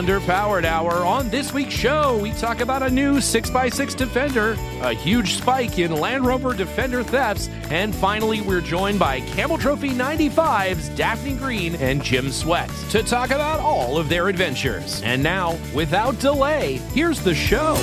Underpowered Hour. On this week's show, we talk about a new 6x6 Defender, a huge spike in Land Rover Defender thefts, and finally, we're joined by Camel Trophy 95's Daphne Greene and Jim Swett to talk about all of their adventures. And now, without delay, here's the show.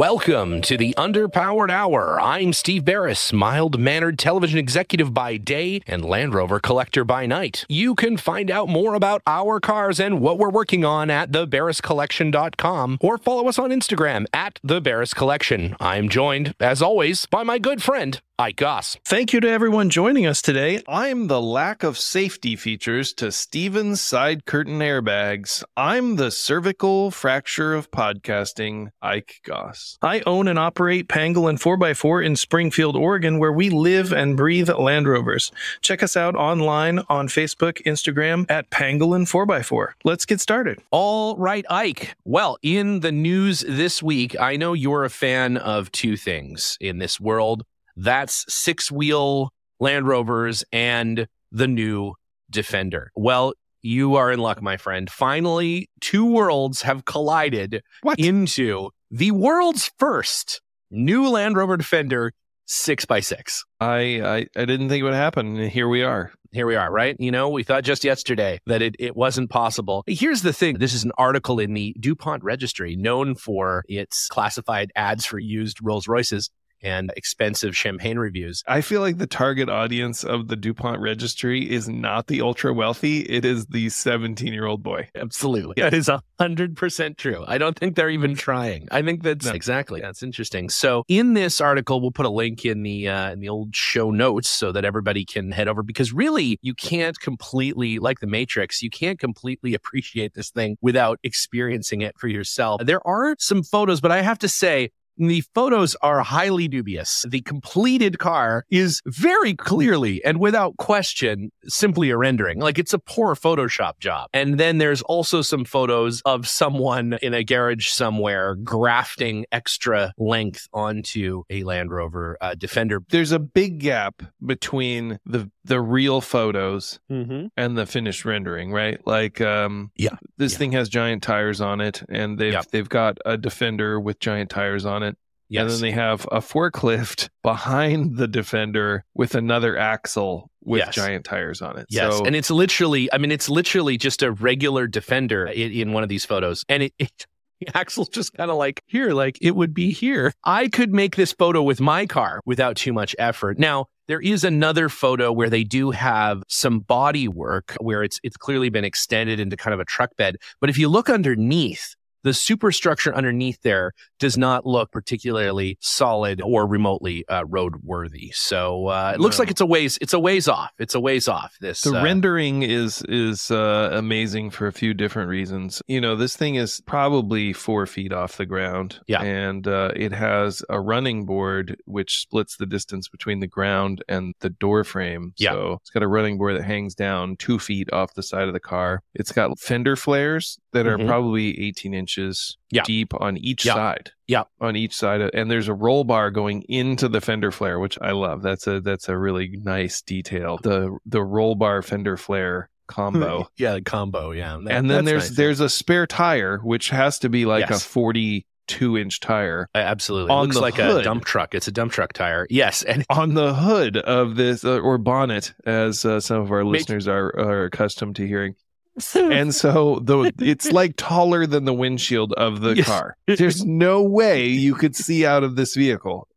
Welcome to the Underpowered Hour. I'm Steve Barris, mild mannered television executive by day and Land Rover collector by night. You can find out more about our cars and what we're working on at thebarriscollection.com or follow us on Instagram at the Barris Collection. I'm joined, as always, by my good friend, Ike Goss. Thank you to everyone joining us today. I'm the lack of safety features to Steven's side curtain airbags. I'm the cervical fracture of podcasting, Ike Goss. I own and operate Pangolin 4x4 in Springfield, Oregon, where we live and breathe Land Rovers. Check us out online on Facebook, Instagram at Pangolin 4x4. Let's get started. All right, Ike. Well, in the news this week, I know you're a fan of two things in this world that's six wheel Land Rovers and the new Defender. Well, you are in luck, my friend. Finally, two worlds have collided What? into the world's first new Land Rover Defender 6x6. I, I, I didn't think it would happen, and here we are. Here we are, right? You know, we thought just yesterday that it, it wasn't possible. Here's the thing this is an article in the DuPont registry known for its classified ads for used Rolls Royces and expensive champagne reviews. I feel like the target audience of the DuPont registry is not the ultra wealthy, it is the 17 year old boy. Absolutely. That is a hundred percent true. I don't think they're even trying. I think that's No. exactly that's interesting. So in this article, we'll put a link in the uh, in the old show notes so that everybody can head over because really you can't completely like the Matrix, you can't completely appreciate this thing without experiencing it for yourself. There are some photos, but I have to say the photos are highly dubious. The completed car is very clearly and without question simply a rendering. Like it's a poor Photoshop job. And then there's also some photos of someone in a garage somewhere grafting extra length onto a Land Rover uh, Defender. There's a big gap between the the real photos Mm-hmm. and the finished rendering, right? Like um Yeah. this Yeah. thing has giant tires on it and they've Yep. they've got a defender with giant tires on it. Yes. And then they have a forklift behind the defender with another axle with Yes. giant tires on it. Yes, So and it's literally, I mean, it's literally just a regular Defender in, in one of these photos, and it. it the Axle's just kind of like here, like it would be here. I could make this photo with my car without too much effort. Now, there is another photo where they do have some body work where it's it's clearly been extended into kind of a truck bed. But if you look underneath, the superstructure underneath there does not look particularly solid or remotely uh, roadworthy. So uh, it looks No. like it's a ways it's a ways off. It's a ways off. This the uh, rendering is is uh, amazing for a few different reasons. You know, this thing is probably four feet off the ground, Yeah. and uh, it has a running board which splits the distance between the ground and the door frame. Yeah. So it's got a running board that hangs down two feet off the side of the car. It's got fender flares that are Mhm. probably 18 inches Yeah. deep on each Yeah. side. Yeah. on each side, of, and there's a roll bar going into the fender flare, which I love. That's a that's a really nice detail. The the roll bar fender flare combo. Yeah, the combo. Yeah, That- and then there's nice. there's a spare tire, which has to be like Yes. a 42 inch tire absolutely on looks like a dump truck. It's a dump truck tire. Yes, and on the hood of this uh, or bonnet, as uh, some of our listeners are are accustomed to hearing. and so the it's like taller than the windshield of the Yes. car. There's no way you could see out of this vehicle.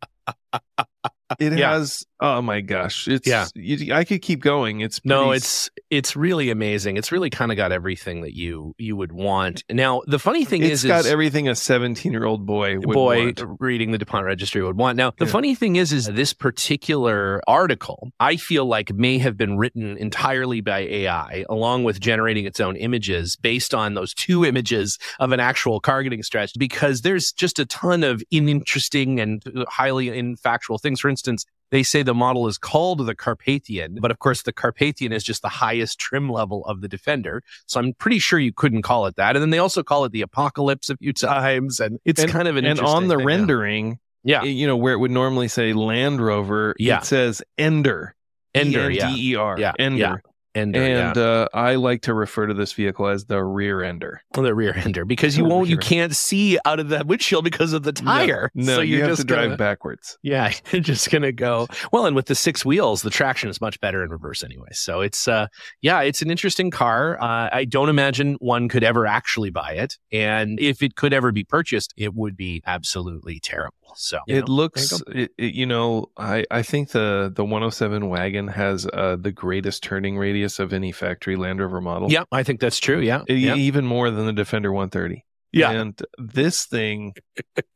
It Yeah. has Oh my gosh, it's Yeah. You, I could keep going. It's No, it's it's really amazing. It's really kind of got everything that you you would want. Now, the funny thing It's is, It's got is everything a 17 year old boy would boy want. reading the DuPont registry would want. Now, the Yeah. funny thing is, is this particular article, I feel like may have been written entirely by AI, along with generating its own images based on those two images of an actual car getting stretched, because there's just a ton of uninteresting and highly infactual things. For instance, they say the model is called the Carpathian, but of course, the Carpathian is just the highest trim level of the Defender. So I'm pretty sure you couldn't call it that. And then they also call it the Apocalypse a few times, and it's And- kind of an and on the rendering, Yeah. you know, where it would normally say Land Rover, Yeah. it says Ender. Ender, yeah. E-N-D-E-R. Yeah, Ender. yeah. Ender, And yeah. uh, I like to refer to this vehicle as the rear ender. Well, the rear ender because you won't, you can't see out of the windshield because of the tire. No, so you have just to drive gonna- backwards. Yeah, you're just gonna go well, and with the six wheels, the traction is much better in reverse anyway. So it's uh, yeah, it's an interesting car. Uh, I don't imagine one could ever actually buy it, and if it could ever be purchased, it would be absolutely terrible. So it know, looks, it, it- you know, I, I think the the 107 wagon has uh, the greatest turning radius of any factory Land Rover model. yeah, I think that's true. Yeah, E- yeah, even more than the Defender 130. yeah. And this thing,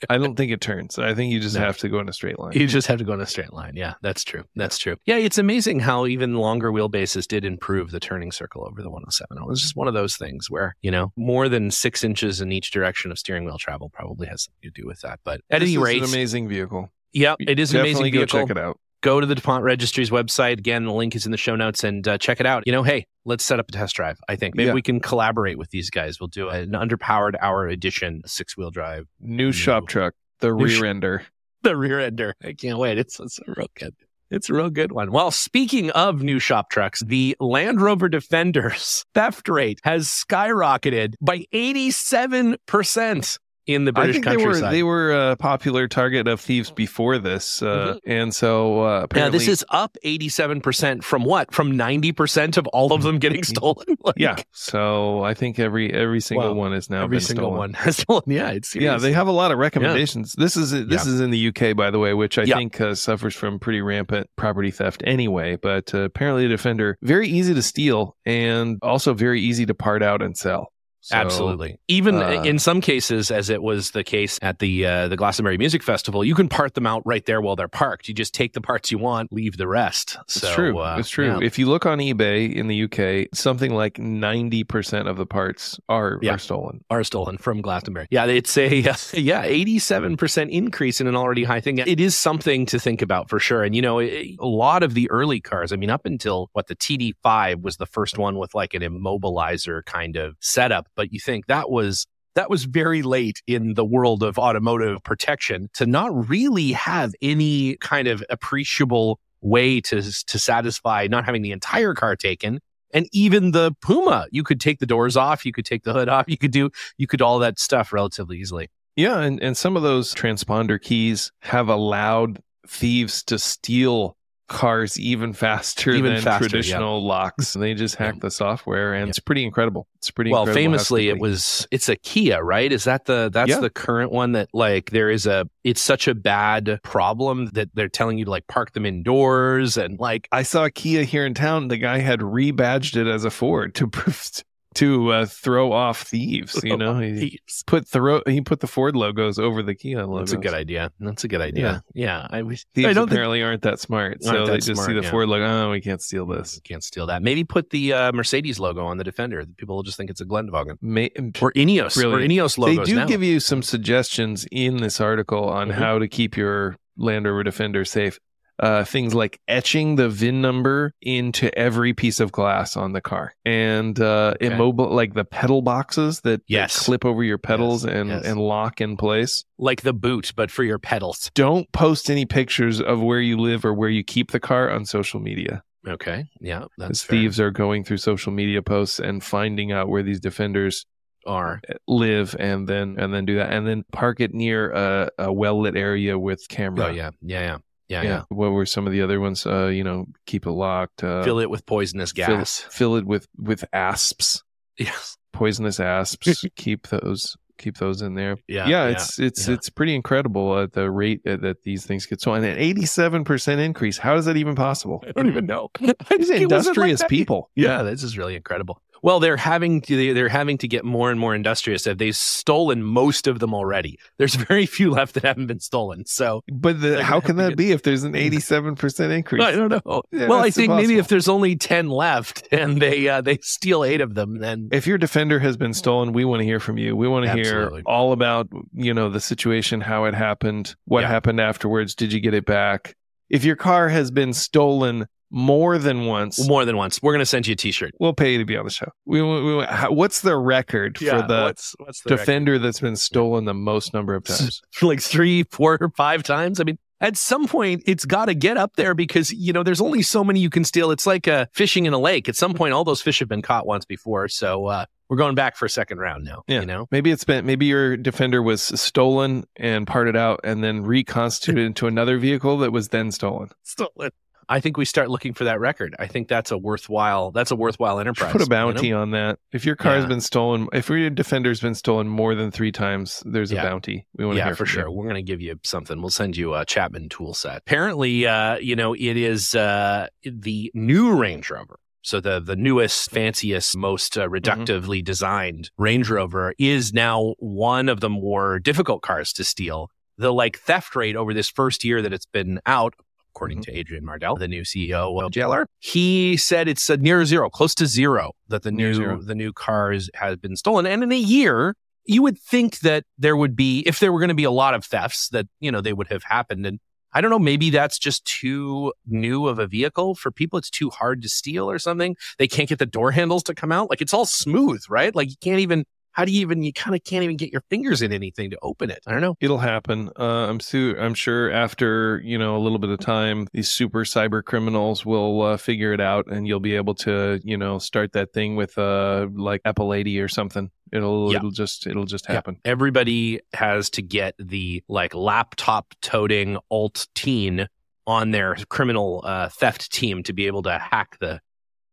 I don't think it turns. I think you just No. have to go in a straight line. You just have to go in a straight line. Yeah, that's true. That's true. Yeah, it's amazing how even longer wheelbases did improve the turning circle over the 107. It was just one of those things where, you know, more than six inches in each direction of steering wheel travel probably has something to do with that. But at This any rate, an amazing vehicle. yeah, it is an Definitely amazing go vehicle. check it out. Go to the DuPont Registry's website. Again, the link is in the show notes and uh, check it out. You know, hey, let's set up a test drive. I think maybe Yeah. we can collaborate with these guys. We'll do an underpowered hour edition six wheel drive. New shop truck, the New rear sh- ender. the rear ender. I can't wait. It's, it's a real good. It's a real good one. Well, speaking of new shop trucks, the Land Rover Defender's theft rate has skyrocketed by 87% in the I British think they were they were a popular target of thieves before this, uh, and so uh, yeah, apparently, this is up 87% from what? From 90% of all of them getting stolen? Like, yeah. So I think every every single Wow. one is now every been single stolen. one has stolen. Yeah, it's Yeah, they have a lot of recommendations. This is this Yeah. is in the UK, by the way, which I Yeah. think uh, suffers from pretty rampant property theft anyway. But uh, apparently, the Defender very easy to steal and also very easy to part out and sell. So, Absolutely. Even uh, in some cases, as it was the case at the uh, the Glastonbury Music Festival, you can part them out right there while they're parked. You just take the parts you want, leave the rest. It's true. uh, it's true. yeah. If you look on eBay in the UK, something like ninety percent of the parts are Yeah. are stolen. are stolen from Glastonbury. Yeah, it's a yeah, eighty-seven percent increase in an already high thing. It is something to think about for sure. And you know, a a lot of the early cars. I mean, up until what the TD5 was the first one with like an immobilizer kind of setup. But you think that was that was very late in the world of automotive protection to not really have any kind of appreciable way to to satisfy not having the entire car taken and even the Puma, you could take the doors off, you could take the hood off, you could do you could all that stuff relatively easily. Yeah, and, and some of those transponder keys have allowed thieves to steal cars even faster Even than faster, traditional locks. They just hack Yeah. the software, and Yeah. it's pretty incredible. It's pretty well, famously, it was it's a Kia, right? Is that the that's Yeah. the current one that like there is a it's such a bad problem that they're telling you to like park them indoors and like I saw a Kia here in town. The guy had rebadged it as a Ford to to uh, throw off thieves. You know, he Thieves. put throw he put the Ford logos over the Kia logos. That's a good idea. That's a good idea. Yeah, I was. Thieves I don't think apparently aren't that smart, so Aren't they that just see the yeah. Ford logo. Oh, we can't steal this. can't steal that. Maybe put the uh, Mercedes logo on the Defender. People will just think it's a Geländewagen May- or Ineos Brilliant. or Ineos they do now. give you some suggestions in this article on Mhm. how to keep your Land Rover Defender safe. Uh, things like etching the VIN number into every piece of glass on the car, and uh, Okay. immobile like the pedal boxes that, that Yes. clip over your pedals Yes, and yes. and lock in place. like the boot, but for your pedals. Don't post any pictures of where you live or where you keep the car on social media. Okay, yeah, that's thieves are going through social media posts and finding out where these defenders are. live, and then and then do that, and then park it near a, a well lit area with camera. Oh yeah, yeah, yeah, yeah, yeah. yeah. What were some of the other ones? Uh, you know, keep it locked. Uh, Fill it with poisonous gas. Fill, it with with asps, Yes. poisonous asps. keep those keep those in there. Yeah, Yeah, it's it's yeah. it's pretty incredible at the rate that, that these things get sold. And an eighty-seven percent increase. How is that even possible? I don't even know. These It wasn't like industrious that. people. Yeah, this is really incredible. Well, they're having to they- they're having to get more and more industrious. They've stolen most of them already. There's very few left that haven't been stolen. So But the, how can that be if there's an eighty-seven percent increase? I don't know. Yeah, well, I think maybe if there's only ten left and they uh, they steal eight of them, then If your defender has been stolen, we want to hear from you. We want to hear all about, you know, the situation, how it happened, what Yeah. happened afterwards. Did you get it back? If your car has been stolen more than once, more than once, we're going to send you a T-shirt. we'll pay you to be on the show. We, we, we how, what's the record for the what's, what's the record? defender that's been stolen the most number of times? like three, four, or five times. I mean, at some point, it's got to get up there because you know there's only so many you can steal. It's like uh, fishing in a lake. At some point, all those fish have been caught once before, so uh, we're going back for a second round now. Yeah. You know, Maybe it's been maybe your defender was stolen and parted out and then reconstituted into another vehicle that was then stolen. stolen. I think we start looking for that record. I think that's a worthwhile. That's a worthwhile enterprise. Put a you bounty know? on that. If your car's Yeah. been stolen, if your defender's been stolen more than three times, there's Yeah. a bounty. We want to yeah, hear for sure. You. We're going to give you something. We'll send you a Chapman tool set. Apparently, uh, you know, it is uh, the new Range Rover. So the the newest, fanciest, most Mm-hmm. uh, reductively designed Range Rover is now one of the more difficult cars to steal. The like theft rate over this first year that it's been out, according Mm-hmm. to Adrian Mardell, the new CEO of JLR, he said it's near zero, close to zero, that the Near new zero. the new cars has been stolen. And in a year, you would think that there would be if there were going to be a lot of thefts that you know they would have happened and i don't know maybe that's just too new of a vehicle for people it's too hard to steal or something they can't get the door handles to come out like it's all smooth right like you can't even how do you even you kind of can't even get your fingers in anything to open it i don't know It'll happen. Uh, I'm su- I'm sure after you know a little bit of time, these super cyber criminals will uh, figure it out, and you'll be able to you know start that thing with uh like Apple lady or something. It'll Yeah. it'll just it'll just Yeah. happen. everybody has to get the like laptop toting alt teen on their criminal uh, theft team to be able to hack the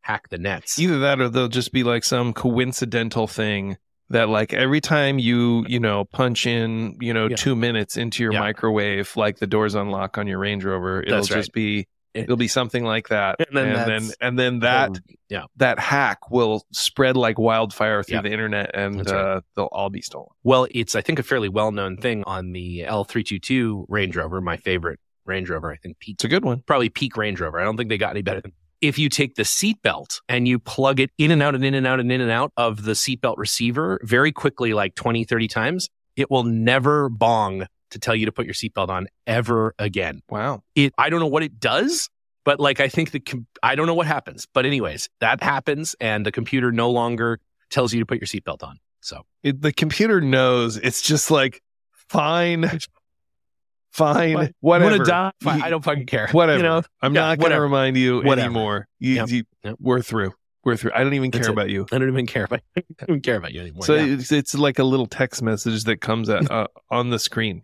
hack the nets Either that, or they'll just be like some coincidental thing that like every time you you know punch in you know Yeah. two minutes into your Yeah. microwave like the doors unlock on your range rover it'll right. just be It- it'll be something like that And then and then and then that yeah that hack will spread like wildfire through Yeah. the internet and right. uh, they'll all be stolen Well, it's I think a fairly well known thing on the L322 Range Rover, my favorite Range Rover. I think peak it's a good one probably peak Range Rover. I don't think they got any better than. If you take the seatbelt and you plug it in and out and in and out and in and out of the seatbelt receiver very quickly, like 20, 30 times, it will never bong to tell you to put your seatbelt on ever again. wow It, I don't know what it does, but like I think the, com- I don't know what happens. But anyways, that happens and the computer no longer tells you to put your seatbelt on. So it, the computer knows it's just like fine fine What? whatever die? Fine, You- I don't fucking care. whatever You know? i'm Yeah, not going to remind you Whatever. anymore you, Yep. you- Yep. we're through we're through i don't even That's care it. about you I don't even care about I don't even care about you anymore. So yeah. it's, it's like a little text message that comes at, uh, on the screen.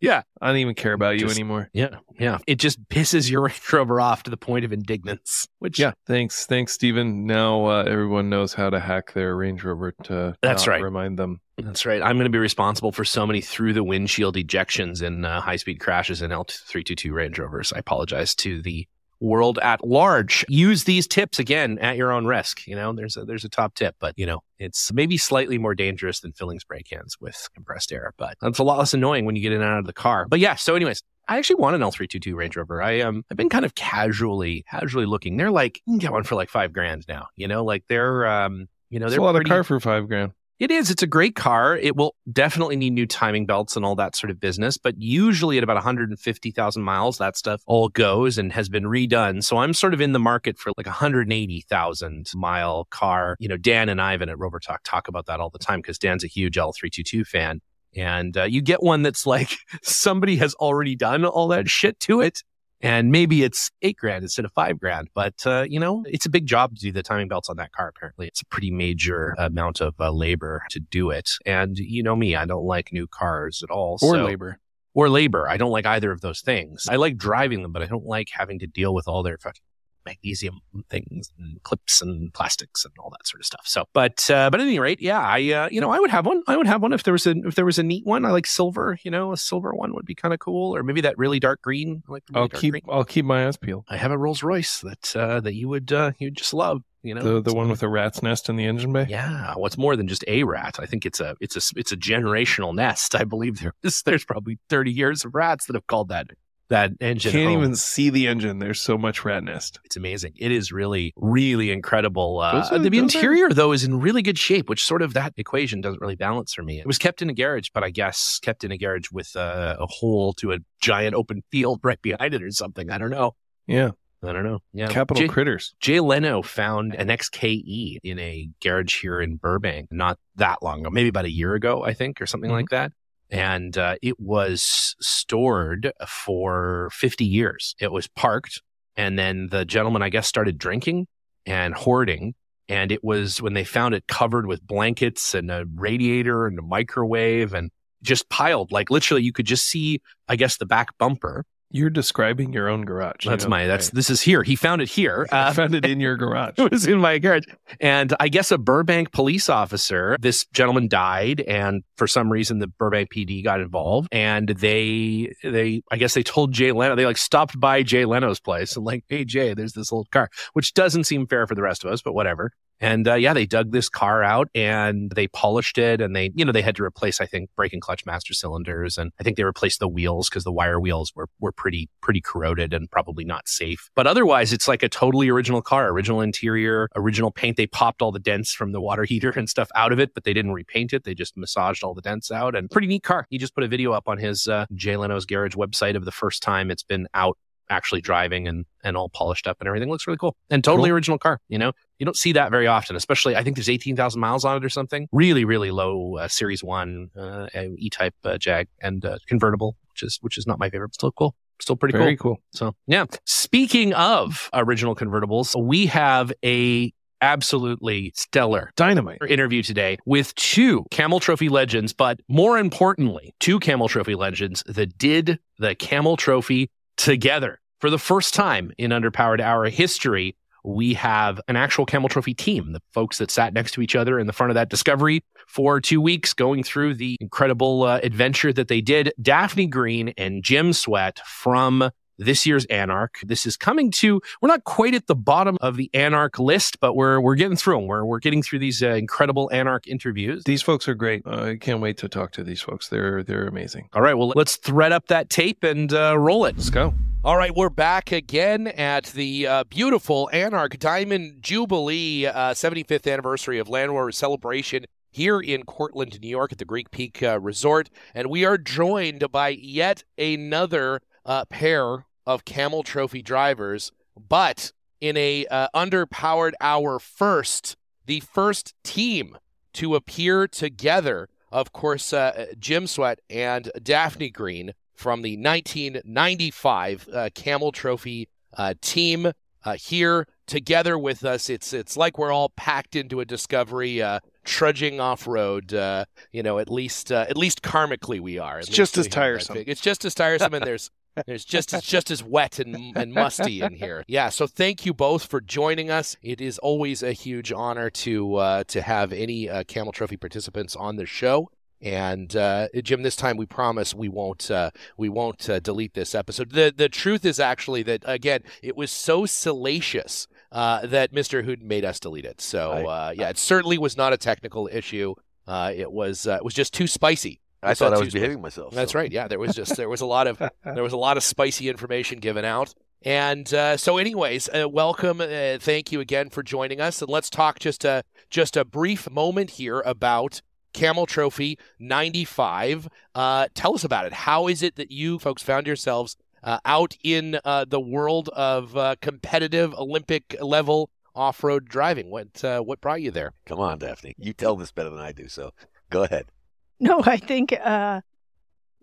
Yeah. I don't even care about you anymore. yeah, yeah. It just pisses your Range Rover off to the point of indignance. Which Yeah. Thanks. Thanks, Stephen. Now uh, everyone knows how to hack their Range Rover to That's right. remind them. That's right. I'm going to be responsible for so many through the windshield ejections and uh, high speed crashes in L322 Range Rovers. I apologize to the world at large. Use these tips again at your own risk. You know, there's a, there's a top tip, but you know, it's maybe slightly more dangerous than filling spray cans with compressed air, but it's a lot less annoying when you get in and out of the car. But yeah, so anyways, I actually want an L322 Range Rover. I um I've been kind of casually casually looking. They're like you can get one for like 5 grand now, you know, like they're um you know, It's they're a lot pretty- of car for five grand. It is. It's a great car. It will definitely need new timing belts and all that sort of business. But usually at about 150,000 miles, that stuff all goes and has been redone. So I'm sort of in the market for like a 180,000 mile car. You know, Dan and Ivan at Rover Talk talk about that all the time because Dan's a huge L322 fan. And uh, you get one that's like somebody has already done all that shit to it. And maybe it's eight grand instead of five grand. But, uh, you know, it's a big job to do the timing belts on that car, apparently. It's a pretty major amount of uh, labor to do it. And you know me, I don't like new cars at all. Or so- labor. Or labor. I don't like either of those things. I like driving them, but I don't like having to deal with all their fucking magnesium things and clips and plastics and all that sort of stuff. So, but uh, but at any rate, yeah, I uh, you know I would have one. I would have one if there was a if there was a neat one. I like silver. You know, a silver one would be kind of cool, or maybe that really dark green. I like really I'll keep green. I'll keep my eyes peeled. I have a Rolls Royce that uh, that you would uh, you just love. You know, the the one with the rat's nest in the engine bay. Yeah, what's more than just a rat? I think it's a it's a it's a generational nest. I believe there is there's probably thirty years of rats that have called that that engine. Can't home. even see the engine. There's so much rat nest. It's amazing. It is really, really incredible. Uh, are- the those are- interior, though, is in really good shape, which sort of that equation doesn't really balance for me. It was kept in a garage, but I guess kept in a garage with uh, a hole to a giant open field right behind it or something. I don't know. Yeah, I don't know. Yeah. capital Jay, critters. Jay Leno found an XKE in a garage here in Burbank not that long ago, maybe about a year ago, I think, or something Mhm. like that. And uh, it was stored for 50 years. It was parked. And then the gentleman, I guess, started drinking and hoarding. And it was when they found it covered with blankets and a radiator and a microwave and just piled like literally you could just see, I guess, the back bumper. You're describing your own garage. you That's know? my, that's, this is here. He found it here. I Uh, found it in your garage. it was in my garage. And I guess a Burbank police officer, this gentleman died, and for some reason the Burbank PD got involved. And they, they, I guess they told Jay Leno, they like stopped by Jay Leno's place and like, hey Jay, there's this old car, which doesn't seem fair for the rest of us, but whatever. And uh, yeah, they dug this car out and they polished it, and they, you know, they had to replace, I think, brake and clutch master cylinders, and I think they replaced the wheels because the wire wheels were were pretty pretty corroded and probably not safe. But otherwise, it's like a totally original car, original interior, original paint. They popped all the dents from the water heater and stuff out of it, but they didn't repaint it. They just massaged all the dents out, and pretty neat car. He just put a video up on his uh, Jay Leno's Garage website of the first time it's been out actually driving and and all polished up and everything. Looks really cool. And totally Cool. original car you know? You don't see that very often especially i think there's 18000 miles on it or something. Really really low uh, series 1 uh, e-type uh, jag and uh, convertible which is which is not my favorite but still cool. Still pretty Very cool. cool. so yeah. Speaking of original convertibles we have a absolutely stellar Dynamite. interview today with two Camel Trophy legends, but more importantly, two Camel Trophy legends that did the Camel Trophy together. For the first time in Underpowered Hour history, we have an actual Camel Trophy team, the folks that sat next to each other in the front of that Discovery for two weeks, going through the incredible uh, adventure that they did. Daphne Greene and Jim Swett from this year's ANARC. This is coming to, we're not quite at the bottom of the ANARC list, but we're we're getting through them. We're, we're getting through these uh, incredible ANARC interviews. These folks are great. Uh, I can't wait to talk to these folks. They're they're amazing. All right, well, let's thread up that tape and uh, roll it. Let's go. All right, we're back again at the uh, beautiful ANARC Diamond Jubilee uh, 75th anniversary of Land Rover celebration here in Cortland, New York at the Greek Peak uh, Resort. And we are joined by yet another uh, pair of Camel Trophy drivers, but in a uh, underpowered hour first, the first team to appear together. Of course, uh, Jim Swett and Daphne Greene from the 1995 uh, Camel Trophy uh, team uh, here together with us. It's it's like we're all packed into a Discovery, uh, trudging off road. Uh, you know, at least uh, at least karmically we are. It's just as we have that tiresome. It's just as tiresome, and there's. There's just it's just as wet and, and musty in here. Yeah, so thank you both for joining us. It is always a huge honor to uh, to have any uh, Camel Trophy participants on the show. And uh, Jim, this time we promise we won't uh, we won't uh, delete this episode. The the truth is actually that again it was so salacious uh, that Mr. Hood made us delete it. So uh, yeah, it certainly was not a technical issue. Uh, it was uh, it was just too spicy. I thought I was behaving myself. That's so. right. Yeah, there was just there was a lot of there was a lot of spicy information given out. And uh, so, anyways, uh, welcome. Uh, thank you again for joining us, and let's talk just a just a brief moment here about Camel Trophy '95. Uh, tell us about it. How is it that you folks found yourselves uh, out in uh, the world of uh, competitive Olympic level off road driving? What uh, what brought you there? Come on, Daphne. You tell this better than I do, so go ahead. No, I think uh,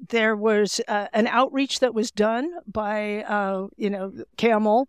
there was uh, an outreach that was done by, uh, you know, Camel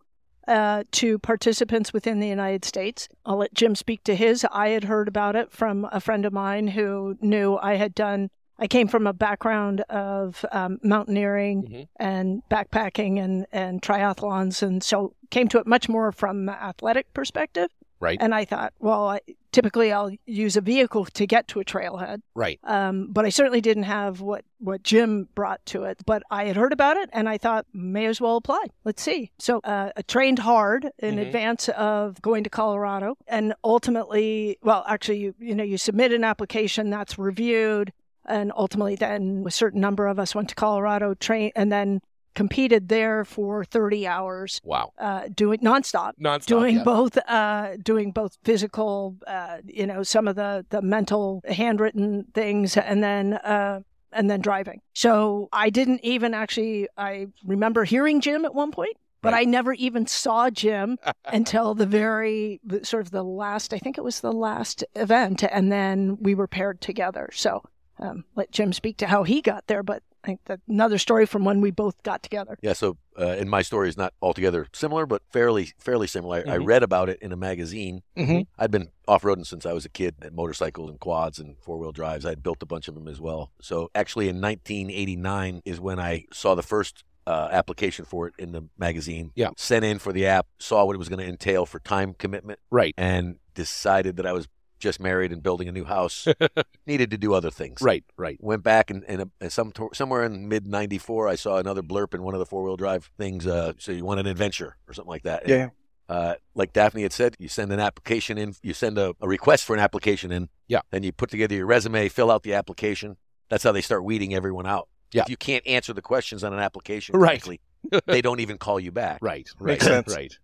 uh, to participants within the United States. I'll let Jim speak to his. I had heard about it from a friend of mine who knew I had done I came from a background of um, mountaineering Mhm. and backpacking and, and triathlons, and so came to it much more from the athletic perspective. Right. And I thought, well, I, typically I'll use a vehicle to get to a trailhead, Right. um, but I certainly didn't have what what Jim brought to it. But I had heard about it, and I thought may as well apply. Let's see. So uh, I trained hard in Mhm. advance of going to Colorado, and ultimately, well, actually, you you know, you submit an application that's reviewed, and ultimately, then a certain number of us went to Colorado, train, and then competed there for 30 hours, Wow. uh, doing nonstop Nonstop. doing yeah. both uh doing both physical uh you know some of the the mental handwritten things and then uh and then driving so i didn't even actually i remember hearing jim at one point but Right. i never even saw jim until the very sort of the last i think it was the last event and then we were paired together so um, let jim speak to how he got there but i think that's another story from when we both got together Yeah, so uh, and my story is not altogether similar, but fairly fairly similar. I, I read about it in a magazine. Mhm. I'd been off roading since I was a kid, at motorcycles and quads and four wheel drives. I'd built a bunch of them as well. So actually, in 1989 is when I saw the first uh, application for it in the magazine. Yeah. sent in for the app, saw what it was going to entail for time commitment, Right. and decided that I was just married and building a new house, needed to do other things. Right. Right. Went back and, and, uh, some somewhere in mid '94, I saw another blurb in one of the four wheel drive things. Uh, so you want an adventure or something like that? And, Yeah. Uh, like Daphne had said, you send an application in, you send a, a request for an application in. Yeah. Then you put together your resume, fill out the application. That's how they start weeding everyone out. Yeah. If you can't answer the questions on an application Right. correctly, they don't even call you back. Right. Right. Makes sense. Right.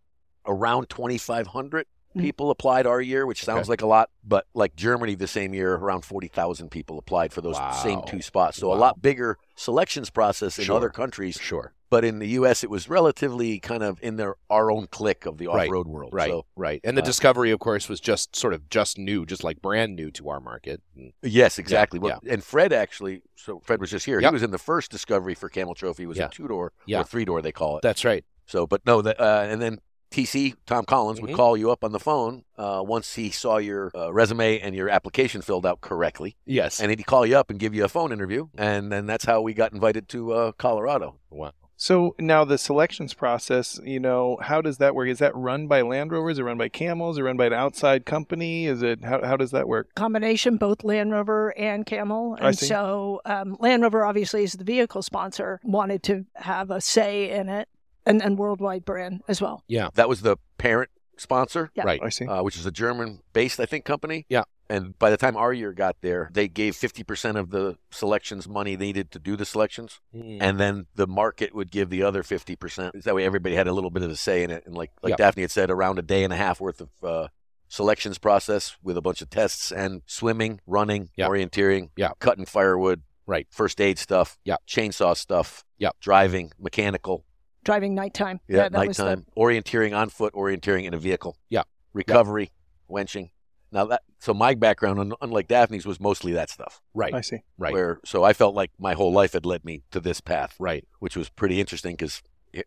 Around 2,500 Mm. People applied our year, which sounds Okay. like a lot, but like Germany the same year, around 40,000 people applied for those same two spots. So a lot bigger selections process in Sure. other countries. Sure. But in the U.S., it was relatively kind of in their our own clique of the off-road world. Right. So right. And the uh, discovery, of course, was just sort of just new, just like brand new to our market. Mm. yes, exactly. Yeah, Well, And Fred actually, so Fred was just here. Yep. He was in the first discovery for Camel Trophy. It was Yeah. a two-door Yeah. or three-door, they call it. That's right. So, but no, the, uh, and then TC Tom Collins Mhm. would call you up on the phone uh, once he saw your uh, resume and your application filled out correctly, Yes. and he'd call you up and give you a phone interview, and then that's how we got invited to uh, Colorado. wow. So now the selections process, you know, how does that work? Is that run by Land Rover? Is it run by Camels? Is it run by an outside company? Is it how how does that work? combination, both Land Rover and Camel. I And see. so um, Land Rover, obviously, is the vehicle sponsor, wanted to have a say in it, and, and Worldwide Brand as well. Yeah. That was the parent sponsor, Yeah. Right. I see. uh, which is a German-based, I think, company. Yeah. And by the time our year got there, they gave 50% of the selections money needed to do the selections. Mm. and then the market would give the other 50%. That way everybody had a little bit of a say in it. And like, like Yeah. Daphne had said, around a day and a half worth of uh, selections process with a bunch of tests and swimming, running, Yeah. orienteering, Yeah. cutting firewood, Right. first aid stuff, Yeah. chainsaw stuff, Yeah. driving, mechanical, Driving nighttime. yeah, that was the- nighttime, orienteering on foot, orienteering in a vehicle, Yeah. recovery, winching. Now that so my background, unlike Daphne's, was mostly that stuff. right. I see. Right. Where so I felt like my whole life had led me to this path Right. which was pretty interesting because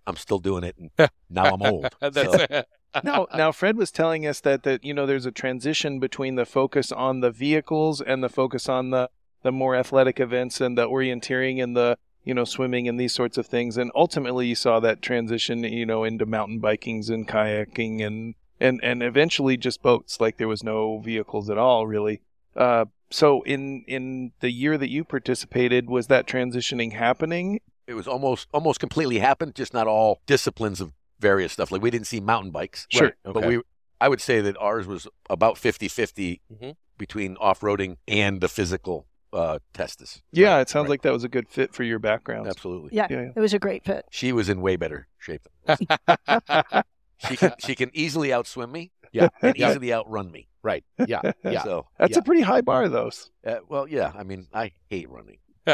I'm still doing it, and now I'm old. So, That's now, now Fred was telling us that that you know there's a transition between the focus on the vehicles and the focus on the the more athletic events and the orienteering and the you know swimming and these sorts of things. And ultimately, you saw that transition you know into mountain bikings and kayaking and and and eventually just boats. Like there was no vehicles at all really. Uh, so in in the year that you participated, was that transitioning happening? it was almost almost completely happened, just not all disciplines of various stuff. Like we didn't see mountain bikes, Sure. Right. but we I would say that ours was about 50-50 Mhm. between off-roading and the physical uh, testis. Yeah, it sounds right. like that was a good fit for your background. Absolutely. Yeah, Yeah, yeah. it was a great fit. She was in way better shape. She can she can easily outswim me Yeah. and easily outrun me. Right. Yeah. Yeah. So That's Yeah. a pretty high bar, those. uh, well, yeah. I mean, I hate running.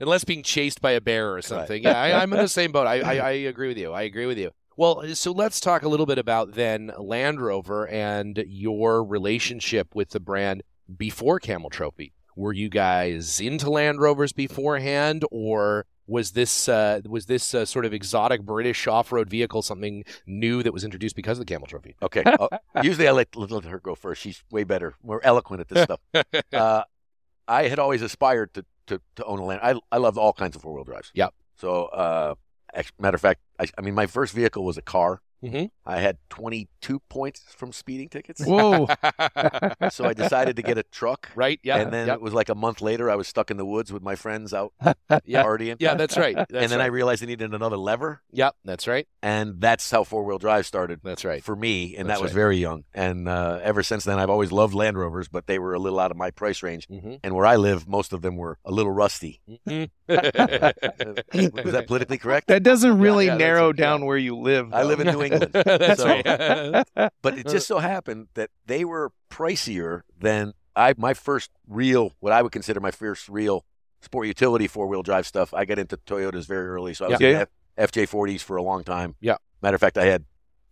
Unless being chased by a bear or something. Yeah, I, I'm in the same boat. I, I, I agree with you. I agree with you. Well, so let's talk a little bit about then Land Rover and your relationship with the brand before Camel Trophy. Were you guys into Land Rovers beforehand, or was this uh, was this uh, sort of exotic British off-road vehicle something new that was introduced because of the Camel Trophy? Okay. uh, usually I let, let, let her go first. She's way better, more eloquent at this stuff. Uh, I had always aspired to to, to own a land. I I loved all kinds of four wheel drives. Yep. So, uh, matter of fact, I, I mean, my first vehicle was a car. Mhm. I had 22 points from speeding tickets. Whoa. so I decided to get a truck. right? Yeah. and then yep. it was like a month later, I was stuck in the woods with my friends out Yeah. partying. yeah, that's right. That's and then I realized I needed another lever, Yep, that's right. and that's how four wheel drive started That's right. for me. And That's that was right. very young. And uh, ever since then, I've always loved Land Rovers, but they were a little out of my price range. Mm-hmm. And where I live, most of them were a little rusty. Mm-hmm. Was that politically correct? That doesn't really yeah, that's narrow it, yeah. down where you live. I live in New England. that's So- right. But it just so happened that they were pricier than I my first real what I would consider my first real sport utility four wheel drive stuff. I got into Toyotas very early, so I was Yeah. in F- FJ40s for a long time. Yeah. Matter of fact, I had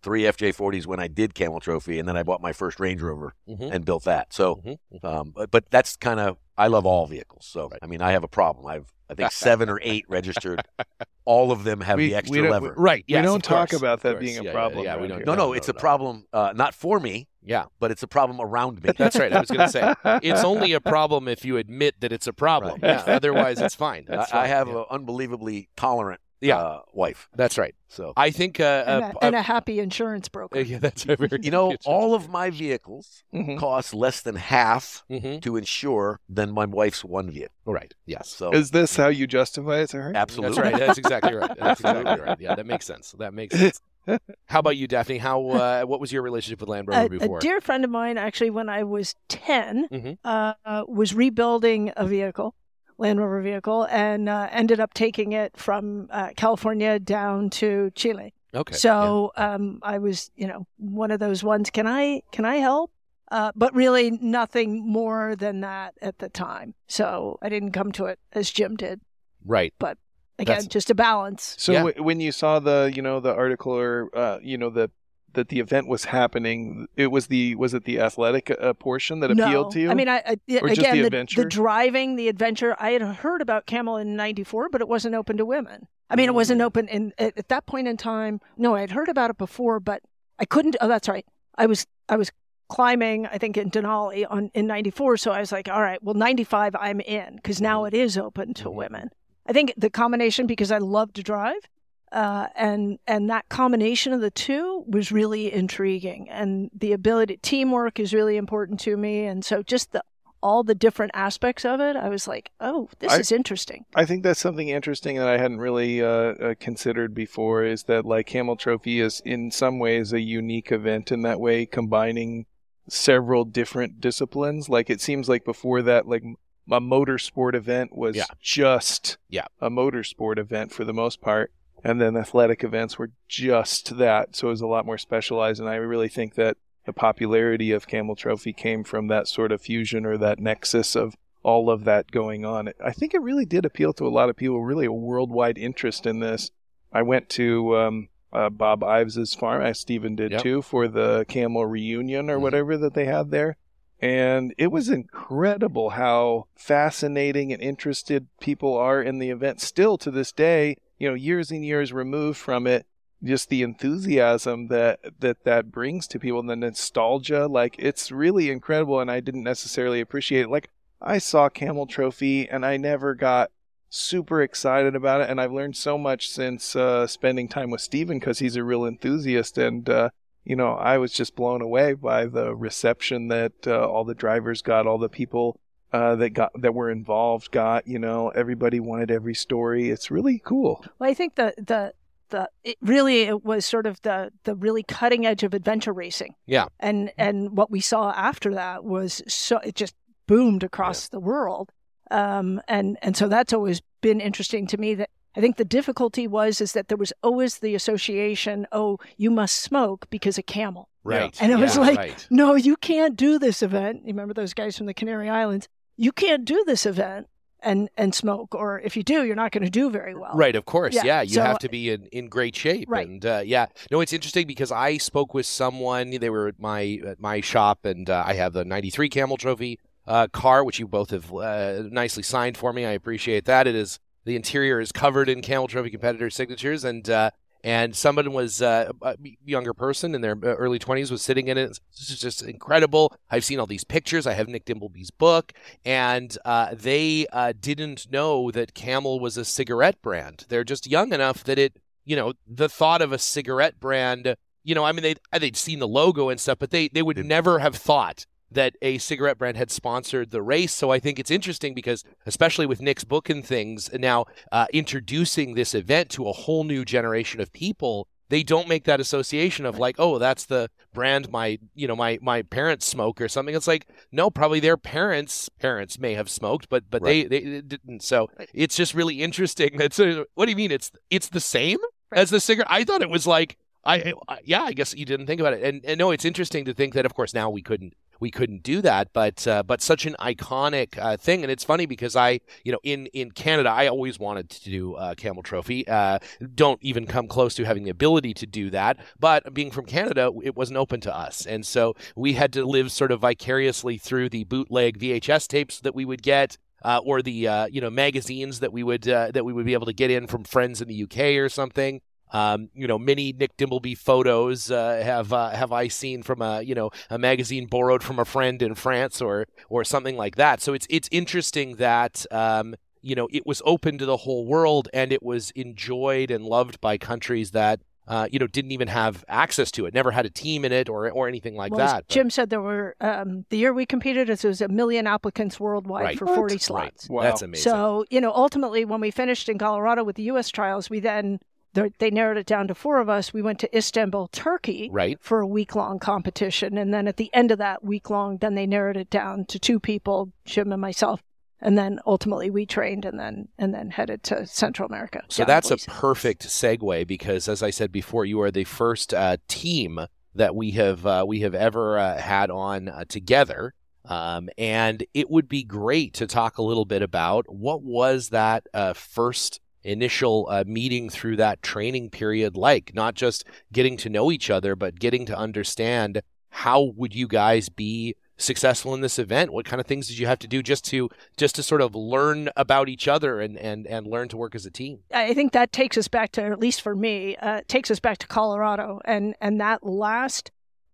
three FJ40s when I did Camel Trophy, and then I bought my first Range Rover Mhm. and built that. So, Mhm. um, but, but that's kind of I love all vehicles. So Right. I mean, I have a problem. I've I think seven or eight registered. All of them have We- the extra don't- lever. Right. We don't talk course, about that being a Yeah, yeah, problem Yeah, we don't. here. no, no, it's a problem. Uh, not for me, Yeah, but it's a problem around me. that's right. I was going to say it's only a problem if you admit that it's a problem. Right. Yeah, otherwise it's fine. I, That's I fine. have yeah. an unbelievably tolerant Yeah. uh, wife. That's right. So I think. Uh, and, uh, a, and a happy insurance broker. uh, yeah, that's a very. you know, all of my vehicles Mhm. cost less than half hmm to insure than my wife's one vehicle. Right. Yes. So Is this how you justify it to her? absolutely That's right. That's exactly right. That's exactly right. Yeah, that makes sense. That makes sense. How about you, Daphne? How? Uh, what was your relationship with Land Rover a, before? a dear friend of mine, actually, when I was 10, Mhm. uh, uh, was rebuilding a vehicle, Land Rover vehicle, and uh, ended up taking it from uh, California down to Chile. okay. So um, I was, you know, one of those ones. Can I? Can I help? Uh, but really, nothing more than that at the time. So I didn't come to it as Jim did. Right. But Again, That's- just a balance. So Yeah. w- when you saw the, you know, the article or, uh, you know, the that the event was happening, it was the was it the athletic uh, portion that no, appealed to you? I mean, I, I Or just again the the, adventure? the driving, the adventure. I had heard about Camel in '94, but it wasn't open to women. I mean, it wasn't Mm. open in at, at that point in time. No, I had heard about it before, but I couldn't. Oh, that's right. I was I was climbing. I think in Denali on in '94. So I was like, all right, well, '95, I'm in because now it is open to Mhm. women. I think the combination because I love to drive. Uh, and and that combination of the two was really intriguing, and the ability teamwork is really important to me, and so just the all the different aspects of it, I was like, oh, this I- is interesting. I think that's something interesting that I hadn't really uh, uh, considered before. Is that like Camel Trophy is in some ways a unique event in that way, combining several different disciplines. Like it seems like before that, like a motorsport event was Yeah. just Yeah. a motorsport event for the most part, and then athletic events were just that. So it was a lot more specialized, and I really think that the popularity of Camel Trophy came from that sort of fusion or that nexus of all of that going on. I think it really did appeal to a lot of people, really a worldwide interest in this. I went to um, uh, Bob Ives's farm, as Stephen did Yep. too, for the camel reunion or Mhm. whatever that they had there. And it was incredible how fascinating and interested people are in the event still to this day, you know, years and years removed from it just the enthusiasm that that that brings to people and the nostalgia like it's really incredible and i didn't necessarily appreciate it. Like i saw camel trophy and i never got super excited about it and i've learned so much since uh, spending time with steven because he's a real enthusiast and uh, you know i was just blown away by the reception that uh, all the drivers got all the people uh, that got that were involved got you know everybody wanted every story it's really cool Well, I think the the the it really it was sort of the the really cutting edge of adventure racing. Yeah. And and what we saw after that was so it just boomed across the world. Um and and so that's always been interesting to me that I think the difficulty was is that there was always the association, oh, you must smoke because of camel. Right. And it was like- right. No, you can't do this event. You remember those guys from the Canary Islands? You can't do this event and and smoke or if you do, you're not going to do very well. Right, of course. Yeah, Yeah, you so- have to be in, in great shape. Right. And uh, yeah, no, it's interesting because I spoke with someone. They were at my at my shop, and uh, I have the '93 Camel Trophy uh, car, which you both have uh, nicely signed for me. I appreciate that. It is the interior is covered in Camel Trophy competitor signatures, and uh, and someone was uh, a younger person in their uh, early 20s was sitting in it. This is just incredible. I've seen all these pictures. I have Nick Dimbleby's book, and uh, they uh, didn't know that Camel was a cigarette brand. They're just young enough that it, you know, the thought of a cigarette brand. You know, I mean, they they'd seen the logo and stuff, but they they would never have thought that a cigarette brand had sponsored the race. So I think it's interesting because, especially with Nick's book and things, now uh, introducing this event to a whole new generation of people, they don't make that association of like, oh, that's the brand my you know my my parents smoke or something. It's like no, probably their parents parents may have smoked, but but right. they, they didn't. So it's just really interesting. That's what do you mean? It's it's the same as the cigarette. I thought it was like I, I, yeah, I guess you didn't think about it, and, and no, it's interesting to think that, of course, now we couldn't we couldn't do that, but uh, but such an iconic uh, thing, and it's funny because I, you know, in in Canada, I always wanted to do uh, Camel Trophy. Uh, don't even come close to having the ability to do that, but being from Canada, it wasn't open to us, and so we had to live sort of vicariously through the bootleg VHS tapes that we would get. Uh, or the uh, you know magazines that we would uh, that we would be able to get in from friends in the UK or something. Um, you know, many Nick Dimbleby photos uh, have uh, have I seen from a you know a magazine borrowed from a friend in France or or something like that. So it's it's interesting that um, you know it was open to the whole world and it was enjoyed and loved by countries that uh, you know, didn't even have access to it, never had a team in it or or anything like well, that. Jim said there were um, the year we competed, it was a million applicants worldwide right. for 40 slots. Right. Wow. That's amazing. So you know, ultimately, when we finished in Colorado with the U.S. trials, we then they narrowed it down to four of us. We went to Istanbul, Turkey, right. for a week long competition, and then at the end of that week long, then they narrowed it down to two people, Jim and myself, and then ultimately we trained and then and then headed to Central America. So that's a perfect segue because, as I said before, you are the first uh, team that we have uh, we have ever uh, had on uh, together. Um, and it would be great to talk a little bit about what was that uh, first initial uh, meeting through that training period like? Not just getting to know each other, but getting to understand how would you guys be successful in this event? What kind of things did you have to do just to just to sort of learn about each other and and and learn to work as a team? I think that takes us back to, at least for me, uh, takes us back to Colorado, and and that last.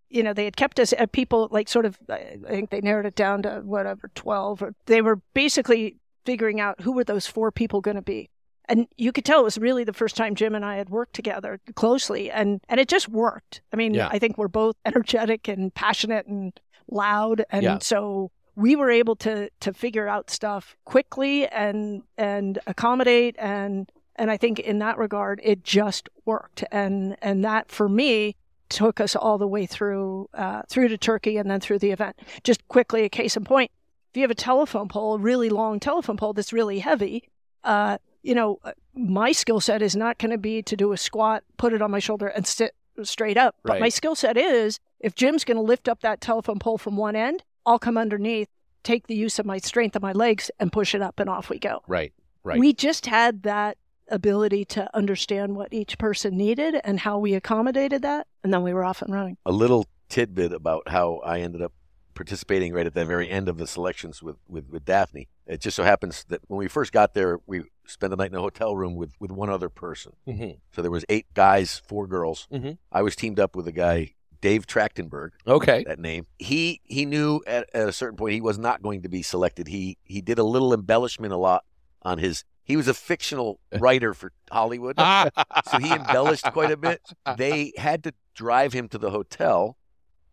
You know, they had kept us at people like sort of, I think they narrowed it down to whatever, 12, or they were basically figuring out who were those four people going to be and you could tell it was really the first time Jim and I had worked together closely and and it just worked. I mean, yeah. I think we're both energetic and passionate and loud and yeah. so we were able to to figure out stuff quickly and and accommodate and and I think in that regard it just worked and and that for me took us all the way through uh, through to Turkey and then through the event. Just quickly, a case in point: if you have a telephone pole, a really long telephone pole that's really heavy, uh, you know, uh, my skill set is not going to be to do a squat, put it on my shoulder, and sit straight up. But my skill set is if Jim's going to lift up that telephone pole from one end, I'll come underneath, take the use of my strength of my legs, and push it up, and off we go. Right, right. We just had that ability to understand what each person needed and how we accommodated that, and then we were off and running. A little tidbit about how I ended up participating right at the very end of the selections with, with, with Daphne. It just so happens that when we first got there, we spent the night in a hotel room with, with one other person. Mm-hmm. So there was eight guys, four girls. Mm-hmm. I was teamed up with a guy, Dave Trachtenberg. Okay, that name. He he knew at, at a certain point he was not going to be selected. He he did a little embellishment a lot on his he was a fictional writer for Hollywood. so he embellished quite a bit. They had to drive him to the hotel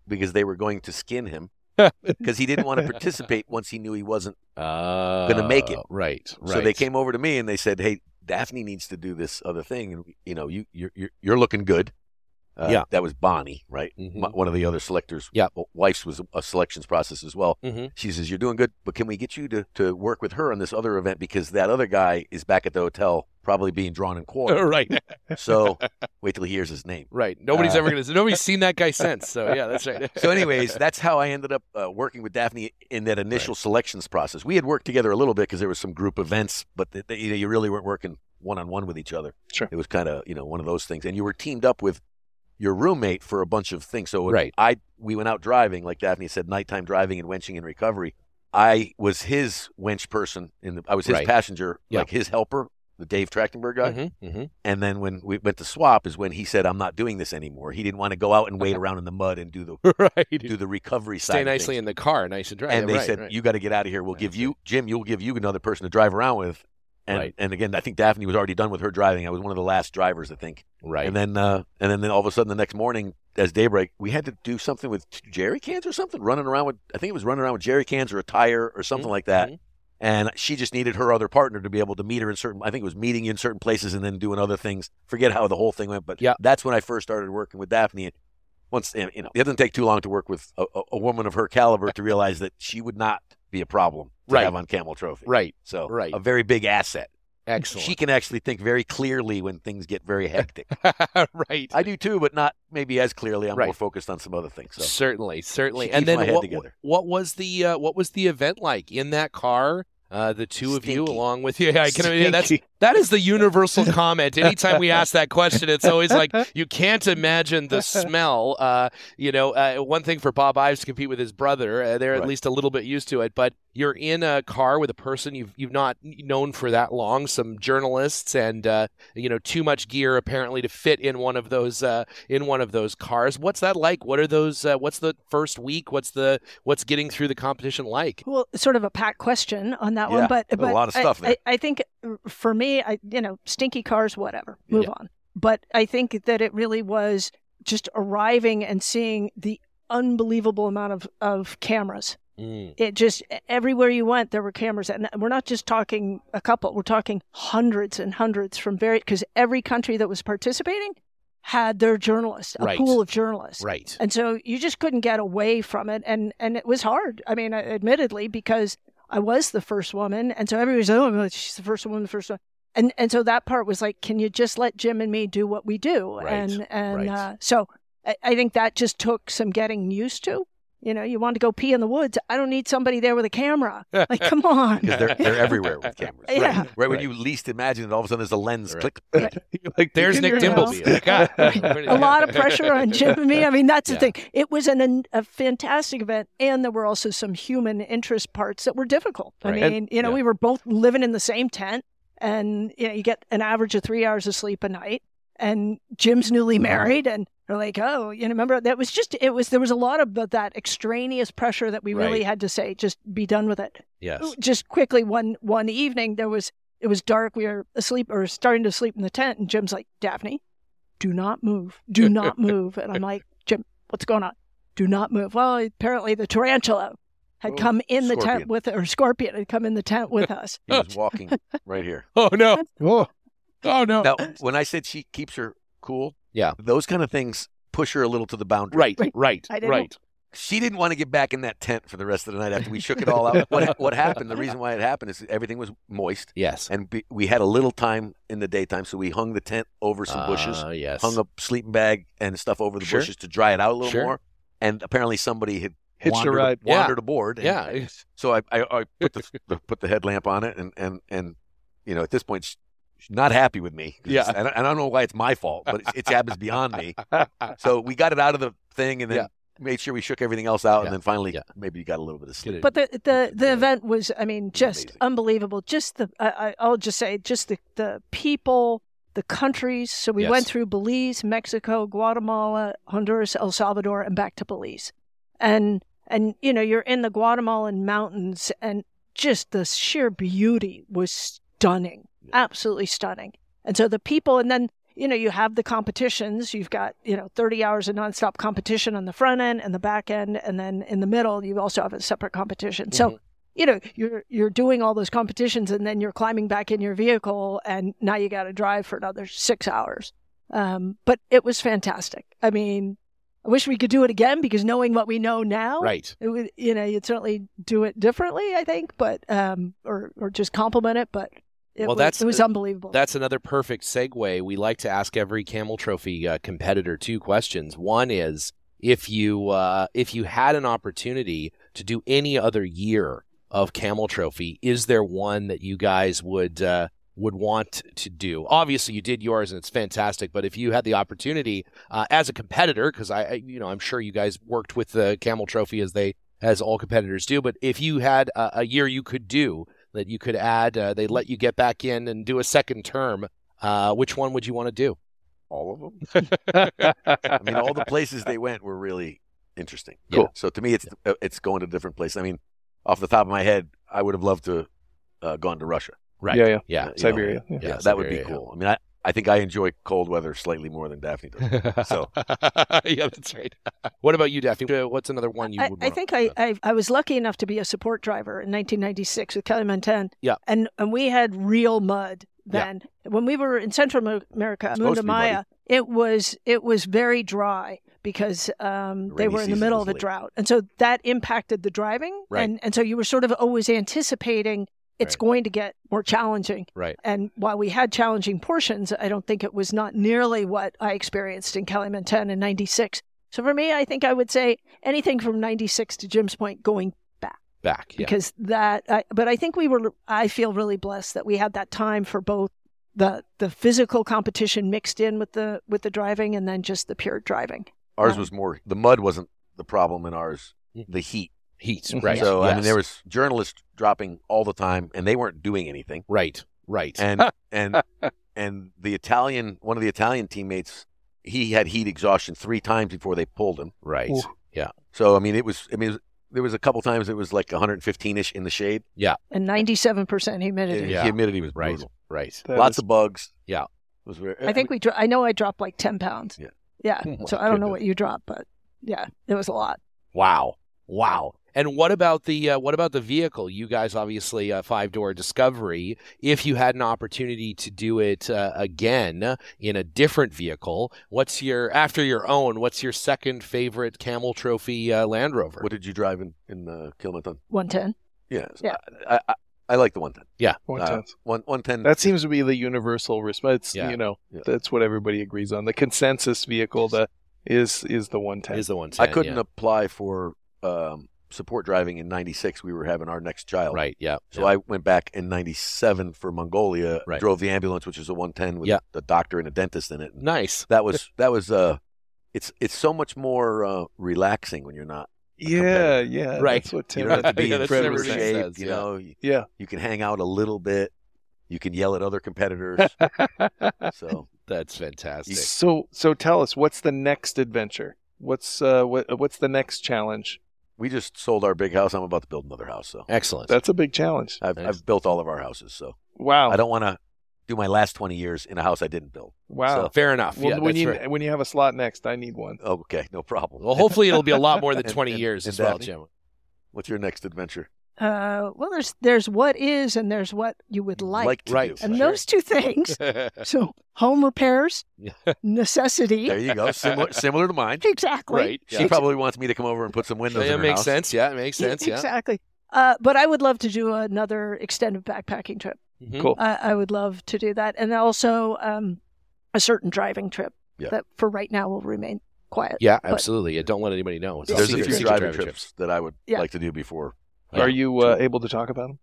because they were going to skin him because he didn't want to participate once he knew he wasn't uh, going to make it. Right, right. So they came over to me and they said, "Hey, Daphne needs to do this other thing, and you know, you you're you're, you're looking good." Uh, yeah, that was Bonnie, right? Mm-hmm. One of the other selectors. Yeah, wife's was a selections process as well. Mm-hmm. She says, "You're doing good, but can we get you to to work with her on this other event because that other guy is back at the hotel probably being drawn and quartered. right. so wait till he hears his name. Right. Nobody's uh, ever going to. Nobody's seen that guy since. So yeah, that's right. so, anyways, that's how I ended up uh, working with Daphne in that initial right. selections process. We had worked together a little bit because there was some group events, but you, know, you really weren't working one on one with each other. Sure. It was kind of you know one of those things, and you were teamed up with your roommate for a bunch of things. So right. I we went out driving, like Daphne said, nighttime driving and winching and recovery. I was his winch person in the. I was his right. passenger, yeah. like his helper the Dave Trachtenberg guy. Mm-hmm, mm-hmm. And then when we went to swap is when he said, "I'm not doing this anymore." He didn't want to go out and wait around in the mud and do the right. do the recovery side. Stay nicely in the car, nice and dry. and they right, said, right. "You got to get out of here. We'll I give you Jim. You'll give you another person to drive around with." And Right. and again, I think Daphne was already done with her driving. I was one of the last drivers, I think. right. And then uh, and then, then all of a sudden the next morning, as daybreak, we had to do something with jerry cans or something, running around with I think it was running around with jerry cans or a tire or something Mhm, like that. And she just needed her other partner to be able to meet her in certain. I think it was meeting you in certain places and then doing other things. Forget how the whole thing went, but Yeah. that's when I first started working with Daphne. And once you know, it doesn't take too long to work with a, a, a woman of her caliber to realize that she would not be a problem to Right. have on Camel Trophy. Right. So Right. a very big asset. Excellent. She can actually think very clearly when things get very hectic. right. I do too, but not maybe as clearly. I'm Right. more focused on some other things. So Certainly, certainly. And then what, what was the uh, what was the event like in that car? Uh, the two of you, along with you, yeah, I can. Yeah, that's that is the universal comment. Anytime we ask that question, it's always like you can't imagine the smell. Uh, you know, uh, one thing for Bob Ives to compete with his brother, uh, they're at least a little bit used to it. But you're in a car with a person you've you've not known for that long, some journalists, and uh, you know, too much gear apparently to fit in one of those uh, in one of those cars. What's that like? What are those? Uh, what's the first week? What's the what's getting through the competition like? Well, sort of a packed question on that Yeah, one, but a lot of stuff I, there. I, think for me, I you know, stinky cars, whatever, move Yeah. on. But I think that it really was just arriving and seeing the unbelievable amount of of cameras. Mm, It just everywhere you went, there were cameras, and we're not just talking a couple; we're talking hundreds and hundreds from very because every country that was participating had their journalists, a Right. pool of journalists. right. And so you just couldn't get away from it. And, and it was hard. I mean, admittedly, because I was the first woman. And so everybody was, oh, she's the first woman, the first one. And, and so that part was like, can you just let Jim and me do what we do? Right, And, and right. uh, so I, I think that just took some getting used to. You know, you want to go pee in the woods. I don't need somebody there with a camera. Like, come on. because they're they're everywhere with cameras. Yeah. Right. Right when you least imagine it, all of a sudden there's a lens. Right. Click. like, There's Nick you know. Dimbleby. Like, ah, a lot of pressure on Jim and me. I mean, that's Yeah. the thing. It was an, an, a fantastic event, and there were also some human interest parts that were difficult. I Right. mean, you know, yeah. we were both living in the same tent, and you know, you get an average of three hours of sleep a night. And Jim's newly married, and they're like, "Oh, you know, remember that was just it was there was a lot of that extraneous pressure that we really had to say, just be done with it." yes. just quickly one one evening there was it was dark we were asleep or starting to sleep in the tent and jim's like daphne do not move do not move and i'm like jim what's going on do not move well apparently the tarantula had Oh, come in the tent with or scorpion had come in the tent with us He was walking right here. Oh no. Oh, Oh no. Now, when I said she keeps her cool, Yeah. those kind of things push her a little to the boundary. Right. Right. Right. I didn't- Right. She didn't want to get back in that tent for the rest of the night after we shook it all out. What, what happened? The reason why it happened is everything was moist, Yes. and be, we had a little time in the daytime, so we hung the tent over some bushes. Uh, yes. hung a sleeping bag and stuff over the Sure. bushes to dry it out a little Sure. more. And apparently somebody had Hitched a wandered, ride. Yeah. wandered aboard. and Yeah. So I, I, I put the, the put the headlamp on it, and and and you know at this point she's she's not happy with me. Yeah. and I, and I don't know why it's my fault, but it's, it's happens beyond me. So we got it out of the thing, and then Yeah. made sure we shook everything else out, Yeah. and then finally Yeah. maybe you got a little bit of sleep. but the the, the Yeah. event was i mean just amazing. unbelievable just the I, I- i'll just say just the the people the countries so we Yes. went through belize mexico guatemala honduras el salvador and back to belize and and you know you're in the guatemalan mountains and just the sheer beauty was stunning absolutely stunning. And so the people and then you know you have the competitions. You've got you know 30 hours of nonstop competition on the front end and the back end and then in the middle you also have a separate competition. So Mhm. you know you're you're doing all those competitions and then you're climbing back in your vehicle and now you got to drive for another six hours. Um, but it was fantastic. I mean i wish we could do it again because knowing what we know now Right. it would you know you'd certainly do it differently i think but um or or just compliment it but it Well, was, that's- it was unbelievable That's another perfect segue. We like to ask every Camel Trophy uh, competitor two questions. One is if you uh, if you had an opportunity to do any other year of Camel Trophy, is there one that you guys would uh, would want to do? Obviously, you did yours and it's fantastic. But if you had the opportunity uh, as a competitor, because I, I you know I'm sure you guys worked with the Camel Trophy as they as all competitors do. But if you had a, a year you could do that you could add, uh, they let you get back in and do a second term. Uh, which one would you want to do? All of them. I mean, all the places they went were really interesting. Cool. So to me, it's uh, it's going to different places. I mean, off the top of my head, I would have loved to uh, gone to Russia. Right. Yeah, yeah. Yeah. Uh, you know, Siberia. Yeah. Yeah, Yeah, that would be Siberia, yeah. cool. I mean, I, I think I enjoy cold weather slightly more than Daphne does. So- yeah, that's right. what about you, Daphne? Uh, What's another one you I, would I think I, I I was lucky enough to be a support driver in 1996 with Kalimantan. Yeah. And and we had real mud Yeah. then. When we were in Central America, It's supposed Mundo to be muddy. Maya, it was it was very dry because um, The they were in the middle of a late. drought, and so that impacted the driving. Right. And and so you were sort of always anticipating it's Right. going to get more challenging. Right. And while we had challenging portions, I don't think it was not nearly what I experienced in Kalimantan in 96. So for me, I think I would say anything from 96 to Jim's point going back Back. Yeah. because that, I, but I think we were, I feel really blessed that we had that time for both the, the physical competition mixed in with the, with the driving and then just the pure driving. Ours Yeah. was more the mud wasn't the problem in ours. Mm. The heat. Heat. Mhm. Right. So I mean, there was journalists dropping all the time, and they weren't doing anything. Right. Right. And and and the Italian, one of the Italian teammates, he had heat exhaustion three times before they pulled him. right. Ooh. So I mean, it was. I mean, it was, there was a couple times it was like 115 ish in the shade. Yeah, and 97% humidity. And Yeah. Humidity was Right. brutal. Right. That Lots is- of bugs. Yeah. It was very, I think we, dro- I know I dropped like 10 pounds. Yeah. Yeah. Oh so I don't know what you dropped, but yeah, it was a lot. Wow. Wow. And what about the uh, what about the vehicle? You guys obviously a five door Discovery. If you had an opportunity to do it uh, again in a different vehicle, what's your after your own? What's your second favorite Camel Trophy uh, Land Rover? What did you drive in in uh, Kalimantan? 110. Yeah. Yeah. I, I, I like the 110. One Uh, tenth. one 110. That seems to be the universal response. Yeah. You know, Yeah. that's what everybody agrees on. The consensus vehicle that is is the one ten. is the one? I couldn't apply for um, support driving in '96. We were having our next child. Right. Yeah. So yeah. I went back in '97 for Mongolia. Right. Drove the ambulance, which is a 110 with Yeah. a doctor and a dentist in it. Nice. that was that was uh, it's it's so much more uh, relaxing when you're not. Yeah, yeah. Right. That's what You Tim. don't have to be Yeah, in that's super shape. says, you yeah. know, you, yeah. you can hang out a little bit. You can yell at other competitors. so That's fantastic. so so tell us what's the next adventure? What's uh what what's the next challenge? We just sold our big house. I'm about to build another house. So Excellent. That's a big challenge. I've Nice. I've built all of our houses. So Wow. I don't want to do my last 20 years in a house I didn't build. wow. Fair enough. well, yeah, when that's you right. when you have a slot next, I need one. Okay, no problem. Well, hopefully it'll be a lot more than 20 and- years and as well, Daphne? Jim. What's your next adventure? Uh, well, there's there's what is and there's what you would like. to Right. do. and Sure. those two things. so home repairs, necessity. There you go. Similar, similar to mine. Exactly. right. She Yeah. probably wants me to come over and put some windows Yeah, in her makes house. sense. Yeah, it makes sense. Yeah. Exactly. Uh, but I would love to do another extended backpacking trip. Mhm. Cool. I, I would love to do that, and also um, a certain driving trip Yeah. that for right now will remain quiet. Yeah, But- absolutely. Yeah, don't let anybody know. It's There's a few secret driving driving trips that I would Yeah. like to do before. Yeah. Are you uh, able to talk about them?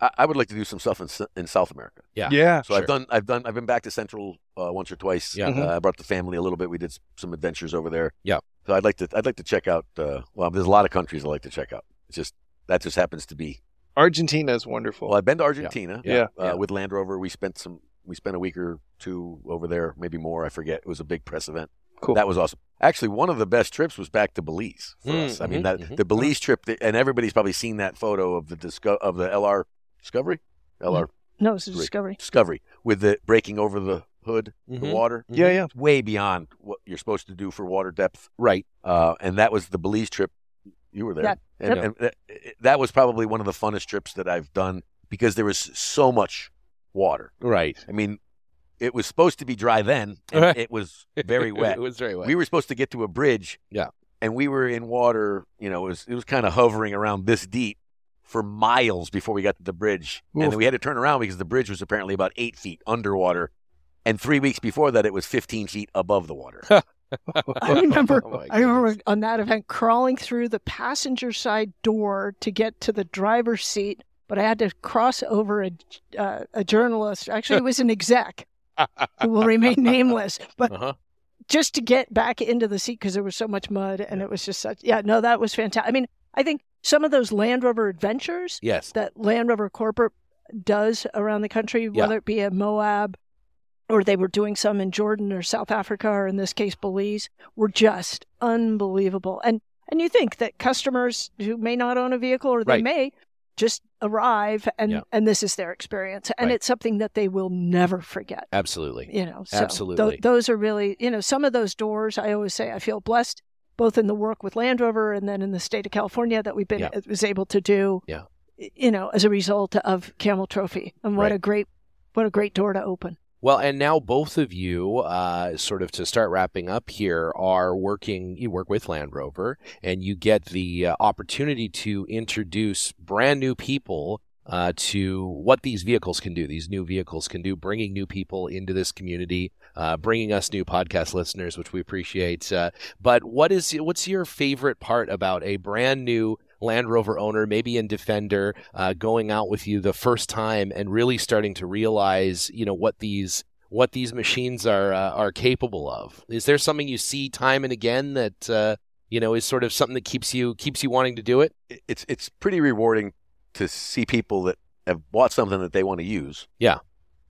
I, I would like to do some stuff in, in South America. Yeah. Yeah. So Sure. I've done, I've done, I've been back to Central uh, once or twice. Yeah. Mhm. Uh, I brought the family a little bit. We did some adventures over there. Yeah. So I'd like to, I'd like to check out. Uh, well, there's a lot of countries I like to check out. It's just that just happens to be. Argentina is wonderful. Well, I've been to Argentina. Yeah. Uh, Yeah. With Land Rover, we spent some, we spent a week or two over there, maybe more. I forget. It was a big press event. Cool. That was awesome. Actually, one of the best trips was back to Belize for Mm, us. I mean, mhm, that mhm. the Belize trip, and everybody's probably seen that photo of the disco- of the LR Discovery, LR No, it's a discovery. Discovery with the breaking over the hood, the Mhm. water. yeah, yeah. It's way beyond what you're supposed to do for water depth. Right. Uh, and that was the Belize trip. You were there, Yeah. and, Yep. and that, that was probably one of the funnest trips that I've done because there was so much water. Right. I mean, it was supposed to be dry then, and Right. it was very wet. it was very wet. we were supposed to get to a bridge. Yeah. And we were in water, you know, it was, it was kind of hovering around this deep for miles before we got to the bridge. And then we had to turn around because the bridge was apparently about eight feet underwater. And three weeks before that, it was 15 feet above the water. I remember. Oh, I remember on that event crawling through the passenger side door to get to the driver's seat, but I had to cross over a uh, a journalist. Actually, it was an exec who will remain nameless, but Uh-huh. just to get back into the seat because there was so much mud and it was just such. Yeah, no, that was fantastic. I mean, I think some of those Land Rover adventures Yes. that Land Rover corporate does around the country, whether it be at Moab or they were doing some in Jordan or South Africa or in this case Belize, were just unbelievable. And and you think that customers who may not own a vehicle or they Right. may just arrive and Yeah. and this is their experience and Right. it's something that they will never forget Absolutely. you know so Absolutely. those are really you know some of those doors i always say i feel blessed both in the work with land rover and then in the state of california that we've been Yeah. was able to do Yeah. you know as a result of camel trophy and what Right. a great what a great door to open Well, and now both of you, uh, sort of to start wrapping up here, are working. You work with Land Rover, and you get the uh, opportunity to introduce brand new people uh, to what these vehicles can do. These new vehicles can do, bringing new people into this community, uh, bringing us new podcast listeners, which we appreciate. Uh, but what is what's your favorite part about a brand new Land Rover owner, maybe in Defender, uh, going out with you the first time and really starting to realize, you know, what these what these machines are uh, are capable of. Is there something you see time and again that uh, you know is sort of something that keeps you keeps you wanting to do it? It- It's it's pretty rewarding to see people that have bought something that they want to use. Yeah.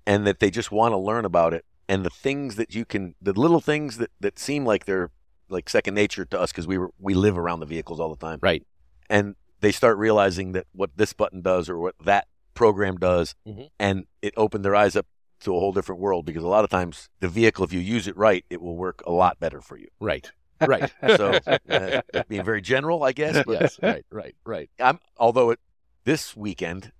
And that they just want to learn about it and the things that you can the little things that that seem like they're like second nature to us because we were, we live around the vehicles all the time. Right. And they start realizing that what this button does or what that program does Mhm. and it opened their eyes up to a whole different world because a lot of times the vehicle if you use it right it will work a lot better for you. Right. Right. So uh, being very general I guess but yes. Right. Right. Right. I'm although it this weekend,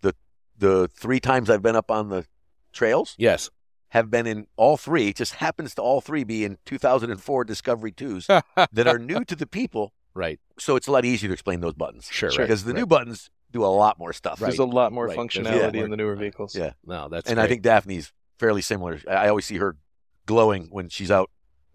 the the three times I've been up on the trails Yes. have been in all three. It just happens to all three be in 2004 Discovery twos that are new to the people. Right. So it's a lot easier to explain those buttons. Sure. Sure. Right. Because the new buttons do a lot more stuff. Right. There's a lot more Right. There's a functionality more- in the newer vehicles. Yeah. No, that's and I think Daphne's fairly similar. I I always see her glowing when she's out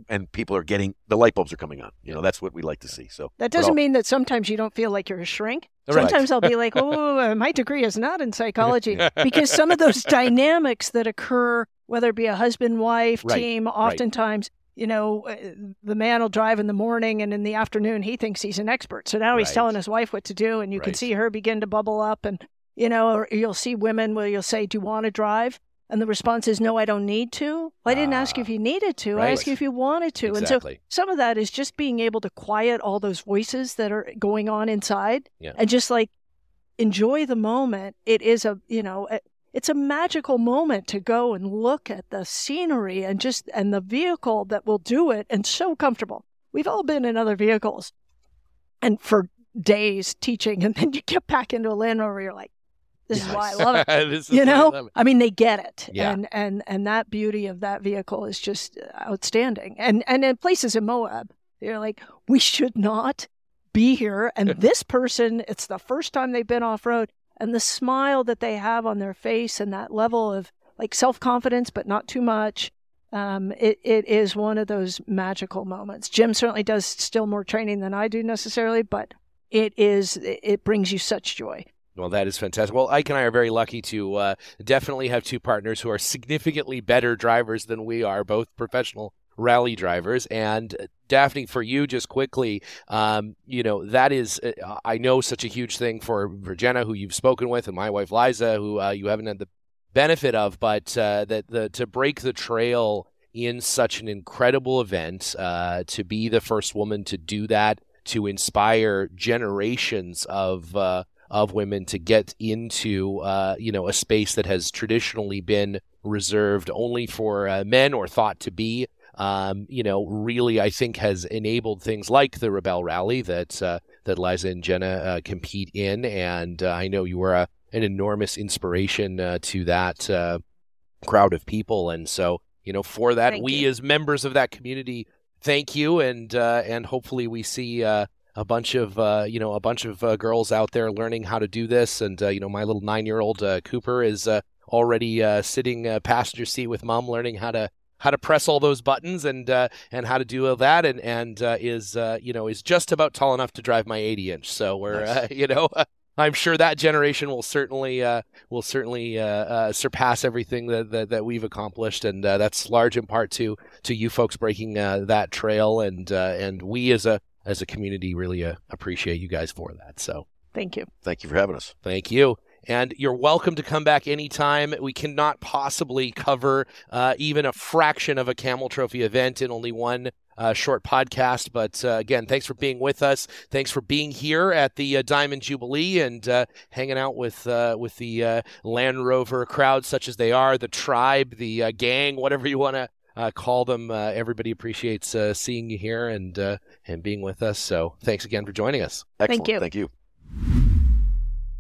and people are getting the light bulbs are coming on. You know, that's what we like to see. So that doesn't I'll- mean that sometimes you don't feel like you're a shrink Right. sometimes i'll be like oh my degree is not in psychology because some of those dynamics that occur whether it be a husband wife Right, team oftentimes you know uh, the man will drive in the morning and in the afternoon he thinks he's an expert. So now he's telling his wife what to do and you can see her begin to bubble up and you know or you'll see women where you'll say do you want to drive? And the response is no i don't need to. Well, i didn't ask you Ah, if you needed to. I asked you if you wanted to. And so some of that is just being able to quiet all those voices that are going on inside Yeah. and just like enjoy the moment. It is a you know it's a magical moment to go and look at the scenery and just and the vehicle that will do it and so comfortable. We've all been in other vehicles and for days teaching and then you get back into a land rover you're like this is why i love it you I know? it. i mean they get it. Yeah. and and and that beauty of that vehicle is just uh, outstanding. And and in places in moab they're like we should not be here. And this person it's the first time they've been off road and the smile that they have on their face and that level of like self-confidence but not too much um, it, it is one of those magical moments jim certainly does still more training than i do necessarily but it is it it brings you such joy Well, that is fantastic. Well, Ike and I are very lucky to uh, definitely have two partners who are significantly better drivers than we are, both professional rally drivers. And uh, Daphne, for you, just quickly, um, you know, that is, uh, I know, such a huge thing for, Jenna, who you've spoken with, and my wife Liza, who uh, you haven't had the benefit of, but uh, that the to break the trail in such an incredible event, uh, to be the first woman to do that, to inspire generations of. Uh, of women to get into uh, you know a space that has traditionally been reserved only for uh, men or thought to be um, you know really I think has enabled things like the Rebel Rally that uh, that Liza and Jenna uh, compete in and uh, I know you were a, an enormous inspiration uh, to that uh, crowd of people and so you know for that Thank we you. as members of that community thank you and uh, and hopefully we see uh, a bunch of uh, you know a bunch of uh, girls out there learning how to do this and uh, you know my little nine year old uh, Cooper is uh, already uh, sitting uh, passenger seat with mom learning how to how to press all those buttons and uh, and how to do all that and and uh, is uh, you know is just about tall enough to drive my 80 inch so we're Nice. uh, you know I'm sure that generation will certainly uh, will certainly uh, uh, surpass everything that, that, that we've accomplished, and uh, that's large in part to to you folks breaking uh, that trail, and uh, and we as a as a community really uh, appreciate you guys for that. So thank you thank you for having us. thank you. And you're welcome to come back anytime. We cannot possibly cover uh, even a fraction of a Camel Trophy event in only one uh, short podcast. But uh, again, thanks for being with us. Thanks for being here at the uh, Diamond Jubilee and uh, hanging out with uh, with the uh, Land Rover crowd, such as they are, the tribe, the gang, whatever you want to. call them. everybody appreciates seeing you here and and being with us. So thanks again for joining us. Excellent. Thank you. Thank you.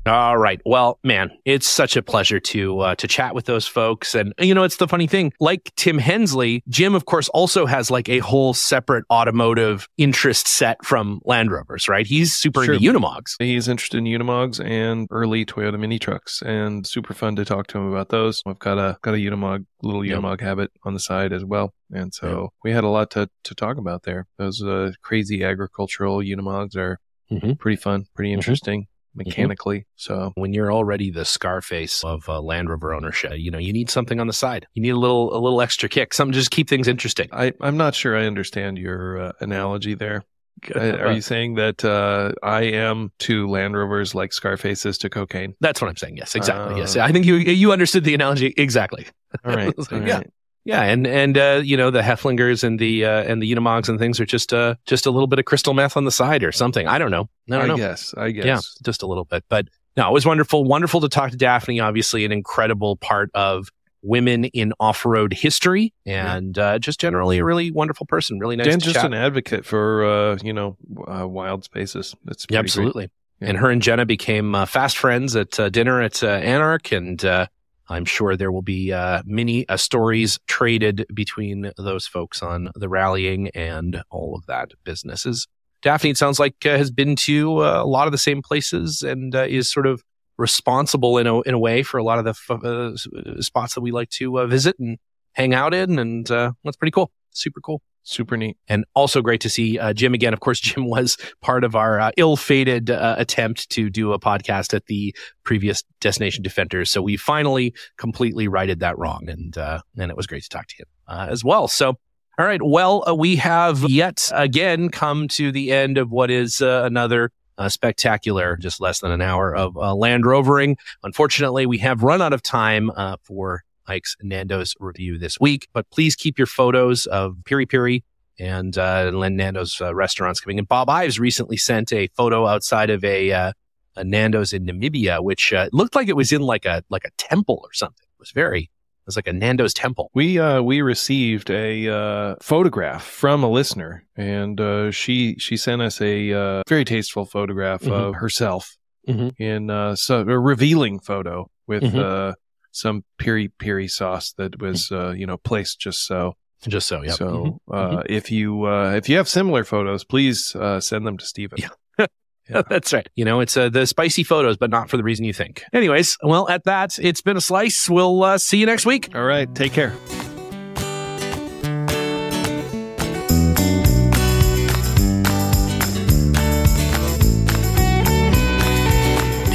All right. Well, man, it's such a pleasure to uh, to chat with those folks. And you know, it's the funny thing. Like Tim Hensley, Jim, of course, also has like a whole separate automotive interest set from Land Rovers. Right? He's super Sure. into Unimogs. He's interested in Unimogs and early Toyota mini trucks, and super fun to talk to him about those. I've got a got a Unimog, little Yep. Unimog habit on the side as well, and so we had a lot to to talk about there. Those uh, crazy agricultural Unimogs are Mhm. pretty fun, pretty Mhm. interesting mechanically. So When you're already the Scarface of uh, Land Rover ownership, you know, you need something on the side. You need a little a little extra kick, something to just keep things interesting. I I'm not sure I understand your uh, analogy there. Are you saying that uh, I am to Land Rovers like Scarface is to cocaine? That's what I'm saying. Yes, exactly. Uh, yes, I think you you understood the analogy exactly. All right, It's all like, yeah. Yeah, and and uh, you know the Haflingers and the uh, and the Unimogs and things are just uh just a little bit of crystal meth on the side or something. I don't know. I don't I know. guess. I guess. Yeah, just a little bit. But no, it was wonderful. Wonderful to talk to Daphne. Obviously, an incredible part of women in off-road history, and uh, just generally a really wonderful person. Really nice. Dan just chat. an advocate for uh, you know uh, wild spaces. That's Yeah, absolutely. Yeah. And her and Jenna became uh, fast friends at uh, dinner at uh, ANARC, and uh, I'm sure there will be uh, many uh, stories traded between those folks on the rallying and all of that businesses. Daphne, it sounds like uh, has been to uh, a lot of the same places and uh, is sort of responsible in a in a way for a lot of the f- uh, spots that we like to visit and hang out in, and that's pretty cool. Super cool Super neat. and also great to see uh, Jim again. Of course, Jim was part of our uh, ill-fated uh, attempt to do a podcast at the previous Destination Defenders. So we finally completely righted that wrong, and uh, and it was great to talk to him uh, as well. So. All right. Well, uh, we have yet again come to the end of what is another uh, spectacular, just less than an hour of uh, Land Rovering. Unfortunately, we have run out of time uh, for Ike's Nando's review this week, but please keep your photos of Piri Piri and uh, Len Nando's uh, restaurants coming in. Bob Ives recently sent a photo outside of a, uh, a Nando's in Namibia, which uh, looked like it was in like a like a temple or something. It was very it was like a Nando's temple. We uh we received a uh, photograph from a listener, and uh, she she sent us a uh, very tasteful photograph Mhm. of herself Mhm. in uh, so a revealing photo with Mhm. Some piri piri sauce that was uh, you know placed just so. Just so, yeah. So uh, if you uh, if you have similar photos, please uh, send them to Stephen. Yeah. That's right. You know, it's uh, the spicy photos, but not for the reason you think. Anyways, well, at that, it's been a slice. We'll uh, see you next week. All right, take care.